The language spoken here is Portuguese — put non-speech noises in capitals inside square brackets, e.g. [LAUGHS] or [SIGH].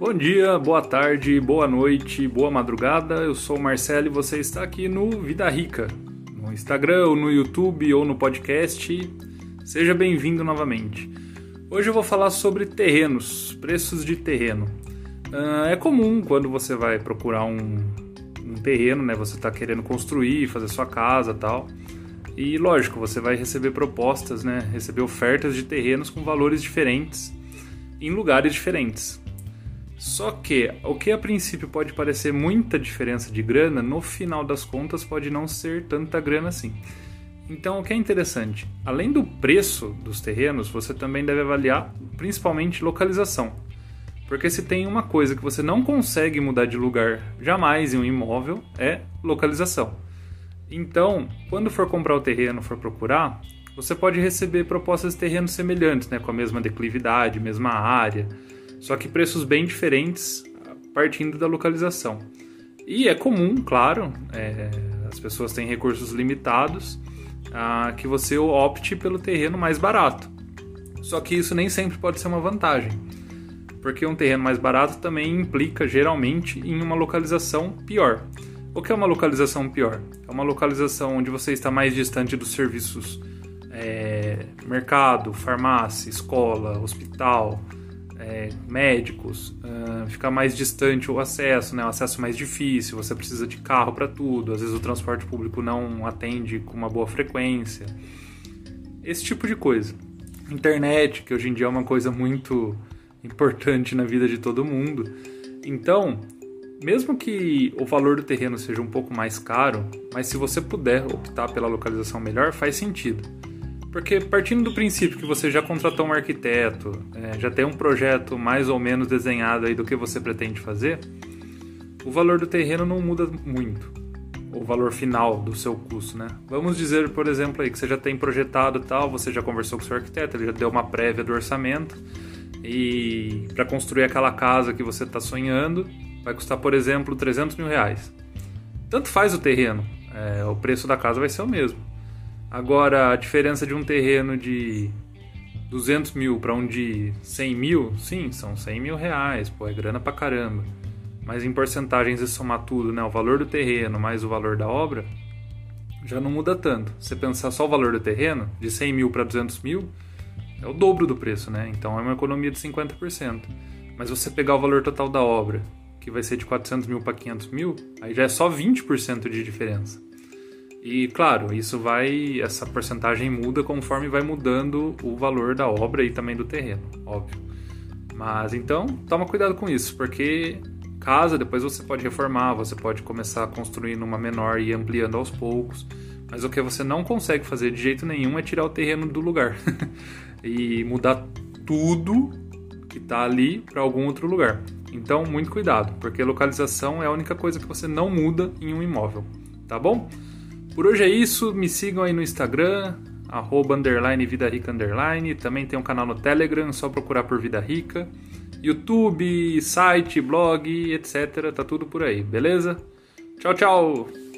Bom dia, boa tarde, boa noite, boa madrugada. Eu sou o Marcelo e você está aqui no Vida Rica, no Instagram, ou no YouTube ou no podcast. Seja bem-vindo novamente. Hoje eu vou falar sobre terrenos, preços de terreno. Uh, é comum quando você vai procurar um, um terreno, né? Você está querendo construir, fazer sua casa, tal. E lógico, você vai receber propostas, né? Receber ofertas de terrenos com valores diferentes em lugares diferentes. Só que o que a princípio pode parecer muita diferença de grana, no final das contas pode não ser tanta grana assim. Então, o que é interessante, além do preço dos terrenos, você também deve avaliar principalmente localização. Porque se tem uma coisa que você não consegue mudar de lugar jamais em um imóvel, é localização. Então, quando for comprar o terreno, for procurar, você pode receber propostas de terrenos semelhantes, né, com a mesma declividade, mesma área, só que preços bem diferentes partindo da localização. E é comum, claro, é, as pessoas têm recursos limitados, que você opte pelo terreno mais barato. Só que isso nem sempre pode ser uma vantagem, porque um terreno mais barato também implica geralmente em uma localização pior. O que é uma localização pior? É uma localização onde você está mais distante dos serviços é, mercado, farmácia, escola, hospital, é, médicos, uh, fica mais distante o acesso, né? o acesso mais difícil, você precisa de carro para tudo, às vezes o transporte público não atende com uma boa frequência. Esse tipo de coisa. Internet, que hoje em dia é uma coisa muito [LAUGHS] importante na vida de todo mundo. Então, mesmo que o valor do terreno seja um pouco mais caro, mas se você puder optar pela localização melhor, faz sentido. Porque partindo do princípio que você já contratou um arquiteto, é, já tem um projeto mais ou menos desenhado aí do que você pretende fazer, o valor do terreno não muda muito. O valor final do seu custo, né? Vamos dizer, por exemplo, aí que você já tem projetado tal, você já conversou com o seu arquiteto, ele já deu uma prévia do orçamento e para construir aquela casa que você está sonhando vai custar, por exemplo, 300 mil reais. Tanto faz o terreno, é, o preço da casa vai ser o mesmo. Agora, a diferença de um terreno de 200 mil para um de 100 mil, sim, são 100 mil reais, pô, é grana pra caramba. Mas em porcentagens e somar tudo, né, o valor do terreno mais o valor da obra, já não muda tanto. Você pensar só o valor do terreno, de 100 mil para 200 mil, é o dobro do preço, né? Então é uma economia de 50%. Mas você pegar o valor total da obra, que vai ser de 400 mil para 500 mil, aí já é só 20% de diferença. E claro, isso vai, essa porcentagem muda conforme vai mudando o valor da obra e também do terreno, óbvio. Mas então, toma cuidado com isso, porque casa depois você pode reformar, você pode começar a construir numa menor e ampliando aos poucos. Mas o que você não consegue fazer de jeito nenhum é tirar o terreno do lugar [LAUGHS] e mudar tudo que está ali para algum outro lugar. Então, muito cuidado, porque localização é a única coisa que você não muda em um imóvel, tá bom? Por hoje é isso, me sigam aí no Instagram, arroba underline Vida Rica underline, também tem um canal no Telegram, só procurar por Vida Rica, YouTube, site, blog, etc, tá tudo por aí, beleza? Tchau, tchau!